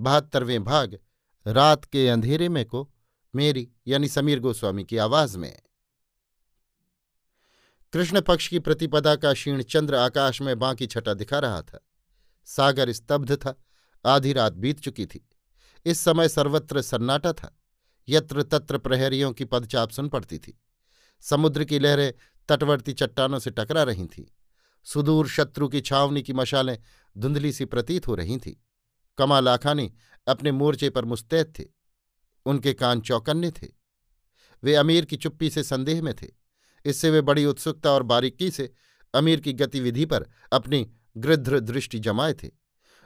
बहत्तरवें भाग, रात के अंधेरे में को, मेरी, यानी समीर गोस्वामी की आवाज़ में। कृष्ण पक्ष की प्रतिपदा का क्षीण चंद्र आकाश में बांकी छटा दिखा रहा था। सागर स्तब्ध था, आधी रात बीत चुकी थी। इस समय सर्वत्र सन्नाटा था, यत्र तत्र प्रहरियों की पदचाप सुन पड़ती थी। समुद्र की लहरें तटवर्ती चट्टानों से टकरा रही थीं। सुदूर शत्रु की छावनी की मशालें धुंधली सी प्रतीत हो रही थीं। कमा लाखानी अपने मोर्चे पर मुस्तैद थे। उनके कान चौकन्ने थे। वे अमीर की चुप्पी से संदेह में थे। इससे वे बड़ी उत्सुकता और बारीकी से अमीर की गतिविधि पर अपनी गृध्र दृष्टि जमाए थे।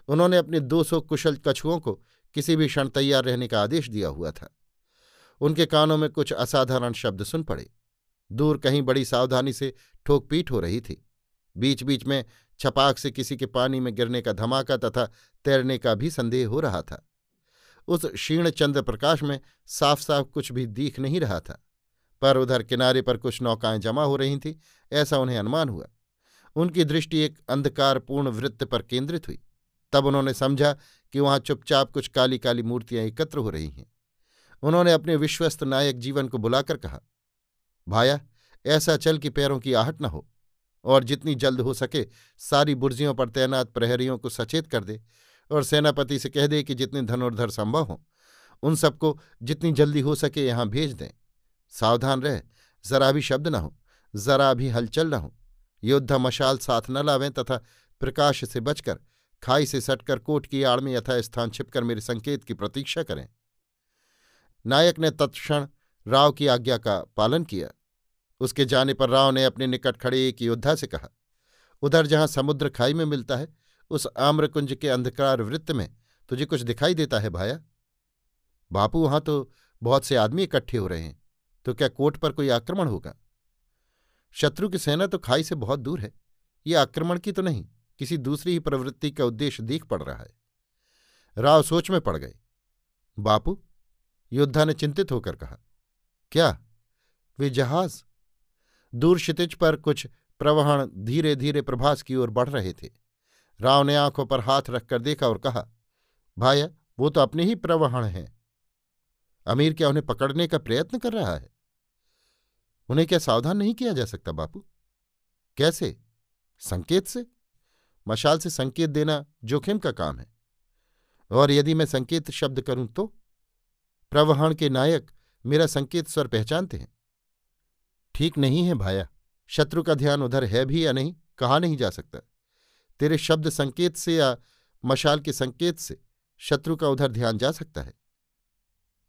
उन्होंने अपने दो सौ कुशल कछुओं को किसी भी क्षण तैयार रहने का आदेश दिया हुआ था। उनके कानों में कुछ असाधारण शब्द सुन पड़े। दूर कहीं बड़ी सावधानी से ठोक पीट हो रही थी। बीच बीच में छपाक से किसी के पानी में गिरने का धमाका तथा तैरने का भी संदेह हो रहा था। उस क्षीण चंद्र प्रकाश में साफ़ साफ़ कुछ भी दिख नहीं रहा था, पर उधर किनारे पर कुछ नौकाएँ जमा हो रही थीं, ऐसा उन्हें अनुमान हुआ। उनकी दृष्टि एक अंधकारपूर्ण वृत्त पर केंद्रित हुई। तब उन्होंने समझा कि वहाँ चुपचाप कुछ काली काली मूर्तियाँ एकत्र हो रही हैं। उन्होंने अपने विश्वस्त नायक जीवन को बुलाकर कहा, भाया, ऐसा चल कि पैरों की आहट न हो। और जितनी जल्द हो सके सारी बुर्जियों पर तैनात प्रहरियों को सचेत कर दे और सेनापति से कह दे कि जितने धनुर्धर संभव हों, उन सबको जितनी जल्दी हो सके यहाँ भेज दें। सावधान रह, जरा भी शब्द न हो, जरा भी हलचल न हो। योद्धा मशाल साथ न लावें तथा प्रकाश से बचकर, खाई से सटकर कोट की आड़ में यथास्थान छिपकर मेरे संकेत की प्रतीक्षा करें। नायक ने तत्क्षण राव की आज्ञा का पालन किया। उसके जाने पर राव ने अपने निकट खड़े एक योद्धा से कहा, उधर जहाँ समुद्र खाई में मिलता है, उस आम्रकुंज के अंधकार वृत्त में तुझे कुछ दिखाई देता है भाया। बापू वहाँ तो बहुत से आदमी इकट्ठे हो रहे हैं तो क्या कोट पर कोई आक्रमण होगा? शत्रु की सेना तो खाई से बहुत दूर है, ये आक्रमण की तो नहीं, किसी दूसरी ही प्रवृत्ति का उद्देश्य दिख पड़ रहा है। राव सोच में पड़ गए। बापू, योद्धा ने चिंतित होकर कहा, क्या? वे जहाज़ दूर क्षितिज पर कुछ प्रवहण धीरे धीरे प्रभास की ओर बढ़ रहे थे। राव ने आँखों पर हाथ रखकर देखा और कहा भाया वो तो अपने ही प्रवहण हैं। अमीर क्या उन्हें पकड़ने का प्रयत्न कर रहा है? उन्हें क्या सावधान नहीं किया जा सकता, बापू? कैसे? संकेत से? मशाल से संकेत देना जोखिम का काम है। और यदि मैं संकेत शब्द करूँ तो? प्रवहण के नायक मेरा संकेत स्वर पहचानते हैं। ठीक नहीं है भाया, शत्रु का ध्यान उधर है भी या नहीं, कहा नहीं जा सकता। तेरे शब्द संकेत से या मशाल के संकेत से शत्रु का उधर ध्यान जा सकता है।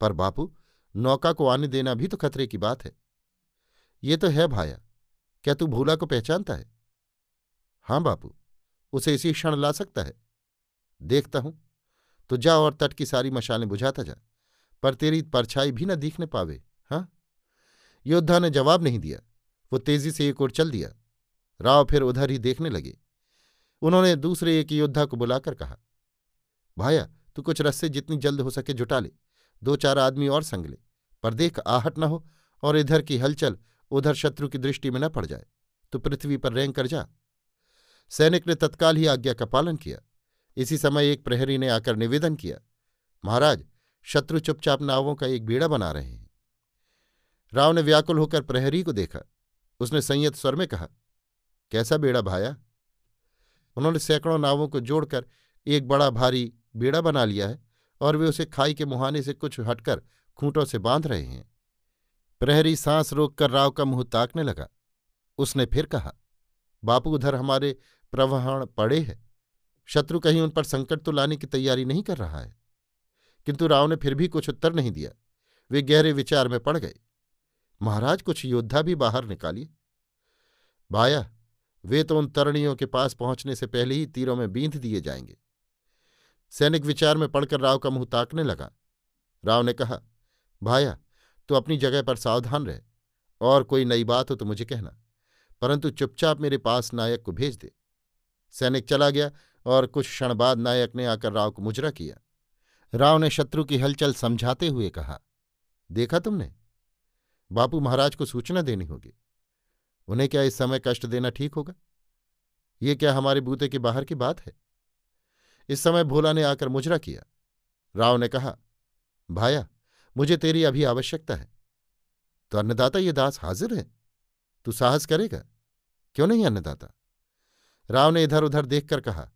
पर बापू, नौका को आने देना भी तो खतरे की बात है। ये तो है भाया, क्या तू भूला को पहचानता है? हाँ बापू, उसे इसी क्षण ला सकता है। देखता हूँ तो जा और तट की सारी मशालें बुझाता जा, पर तेरी परछाई भी न दिखने पावे हाँ? योद्धा ने जवाब नहीं दिया। वो तेज़ी से एक ओर चल दिया। राव फिर उधर ही देखने लगे। उन्होंने दूसरे एक योद्धा को बुलाकर कहा, भाया, तू कुछ रस्से जितनी जल्द हो सके जुटा ले। दो चार आदमी और संग ले। पर देख, आहट न हो और इधर की हलचल उधर शत्रु की दृष्टि में न पड़ जाए। तो पृथ्वी पर रेंग कर जा। सैनिक ने तत्काल ही आज्ञा का पालन किया। इसी समय एक प्रहरी ने आकर निवेदन किया, महाराज, शत्रु चुपचाप नावों का एक बेड़ा बना रहे हैं। राव ने व्याकुल होकर प्रहरी को देखा। उसने संयत स्वर में कहा, कैसा बेड़ा भाया? उन्होंने सैकड़ों नावों को जोड़कर एक बड़ा भारी बेड़ा बना लिया है और वे उसे खाई के मुहाने से कुछ हटकर खूंटों से बाँध रहे हैं। प्रहरी सांस रोककर राव का मुँह ताकने लगा। उसने फिर कहा, बापू उधर हमारे प्रवहण पड़े है। शत्रु कहीं उन पर संकट तो लाने की तैयारी नहीं कर रहा है। किंतु राव ने फिर भी कुछ उत्तर नहीं दिया। वे गहरे विचार में पड़ गए। महाराज, कुछ योद्धा भी बाहर निकालिए। भाया वे तो उन तरणियों के पास पहुँचने से पहले ही तीरों में बींध दिए जाएँगे। सैनिक विचार में पड़कर राव का मुँह ताकने लगा। राव ने कहा भाया तो अपनी जगह पर सावधान रहे, और कोई नई बात हो तो मुझे कहना, परंतु चुपचाप मेरे पास नायक को भेज दे। सैनिक चला गया, और कुछ क्षण बाद नायक ने आकर राव को मुजरा किया। राव ने शत्रु की हलचल समझाते हुए कहा, देखा तुमने? बापू महाराज को सूचना देनी होगी। उन्हें क्या इस समय कष्ट देना ठीक होगा? ये क्या हमारे बूते के बाहर की बात है? इस समय भोला ने आकर मुजरा किया। राव ने कहा, भाया, मुझे तेरी अभी आवश्यकता है। तो अन्नदाता ये दास हाजिर है? तू साहस करेगा? क्यों नहीं अन्नदाता? राव ने इधर उधर देखकर कहा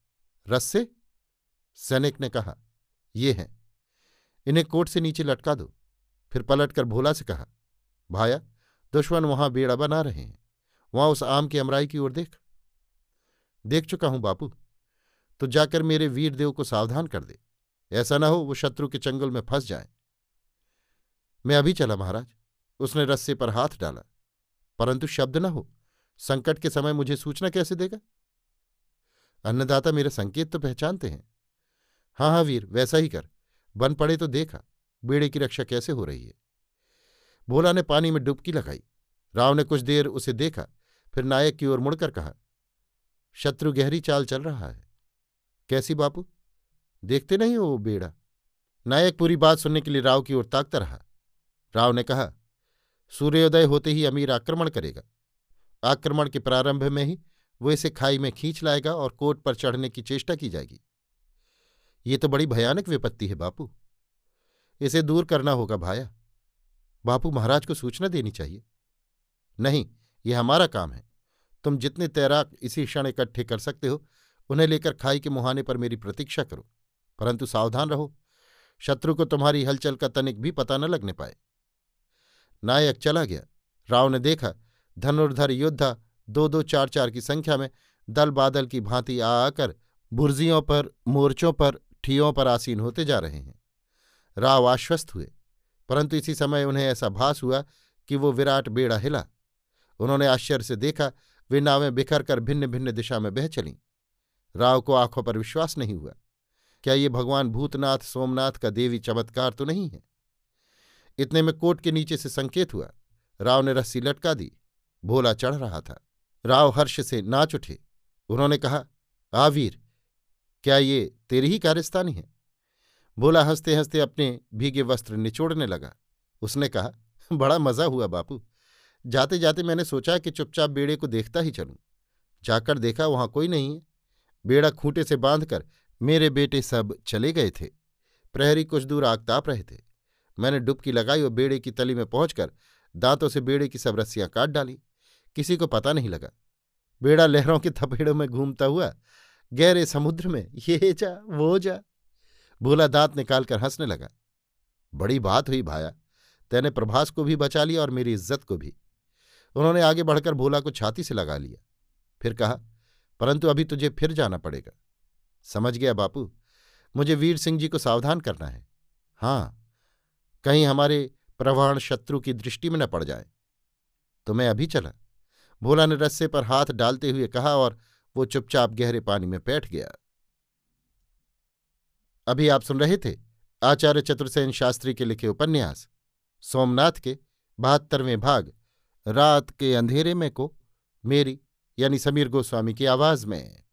रस्से सैनिक ने कहा, ये हैं। इन्हें कोट से नीचे लटका दो। फिर पलटकर भोला से कहा भाया, दुश्मन वहाँ बेड़ा बना रहे हैं। वहाँ उस आम की अमराई की ओर देख। देख चुका हूँ बापू तो जाकर मेरे वीरदेव को सावधान कर दे। ऐसा ना हो वो शत्रु के चंगुल में फंस जाए। मैं अभी चला महाराज, उसने रस्से पर हाथ डाला। परंतु शब्द न हो, संकट के समय मुझे सूचना कैसे देगा? अन्नदाता मेरे संकेत तो पहचानते हैं। हाँ हाँ वीर, वैसा ही कर, बन पड़े तो देखा, बेड़े की रक्षा कैसे हो रही है? भोला ने पानी में डुबकी लगाई। राव ने कुछ देर उसे देखा, फिर नायक की ओर मुड़कर कहा, शत्रु गहरी चाल चल रहा है। कैसी बापू? देखते नहीं हो वो बेड़ा? नायक पूरी बात सुनने के लिए राव की ओर ताकता रहा। राव ने कहा, सूर्योदय होते ही अमीर आक्रमण करेगा। आक्रमण के प्रारंभ में ही वो इसे खाई में खींच लाएगा और कोट पर चढ़ने की चेष्टा की जाएगी। ये तो बड़ी भयानक विपत्ति है बापू। इसे दूर करना होगा भाया। बापू महाराज को सूचना देनी चाहिए। नहीं यह हमारा काम है। तुम जितने तैराक इसी क्षण इकट्ठे कर सकते हो, उन्हें लेकर खाई के मुहाने पर मेरी प्रतीक्षा करो, परंतु सावधान रहो। शत्रु को तुम्हारी हलचल का तनिक भी पता न लगने पाए। नायक चला गया। राव ने देखा, धनुर्धर योद्धा दो दो चार चार की संख्या में दल बादल की भांति आकर बुर्जियों पर, मोर्चों पर, ठियों पर आसीन होते जा रहे हैं। राव आश्वस्त हुए। परंतु इसी समय उन्हें ऐसा भास हुआ कि वो विराट बेड़ा हिला। उन्होंने आश्चर्य से देखा, वे नावें बिखर कर भिन्न भिन्न दिशा में बह चलीं। राव को आँखों पर विश्वास नहीं हुआ। क्या ये भगवान भूतनाथ, सोमनाथ का देवी चमत्कार तो नहीं है? इतने में कोट के नीचे से संकेत हुआ। राव ने रस्सी लटका दी। भोला चढ़ रहा था। राव हर्ष से नाच उठे। उन्होंने कहा, आवीर, क्या ये तेरी ही कार्यस्थानी है? भोला हँसते हँसते अपने भीगे वस्त्र निचोड़ने लगा। उसने कहा, बड़ा मज़ा हुआ बापू। जाते जाते मैंने सोचा कि चुपचाप बेड़े को देखता ही चलूँ। जाकर देखा वहाँ कोई नहीं है। बेड़ा खूंटे से बांधकर मेरे बेटे सब चले गए थे। प्रहरी कुछ दूर आग ताप रहे थे। मैंने डुबकी लगाई और बेड़े की तली में पहुंचकर दांतों से बेड़े की सब रस्सियाँ काट डाली। किसी को पता नहीं लगा। बेड़ा लहरों के थपेड़ों में घूमता हुआ, गहरे समुद्र में, ये जा, वो जा। भूला दांत निकालकर हंसने लगा। बड़ी बात हुई भाया, तैने प्रभास को भी बचा लिया और मेरी इज़्ज़त को भी। उन्होंने आगे बढ़कर भोला को छाती से लगा लिया। फिर कहा, परंतु अभी तुझे फिर जाना पड़ेगा। समझ गया बापू, मुझे वीर सिंह जी को सावधान करना है। हाँ कहीं हमारे प्रवाण शत्रु की दृष्टि में न पड़ जाए। तो मैं अभी चला। भोला ने रस्से पर हाथ डालते हुए कहा और वो चुपचाप गहरे पानी में बैठ गया। अभी आप सुन रहे थे आचार्य चतुर्सेन शास्त्री के लिखे उपन्यास। सोमनाथ के बहत्तरवें भाग, रात के अंधेरे में को, मेरी, यानी समीर गोस्वामी की आवाज़ में।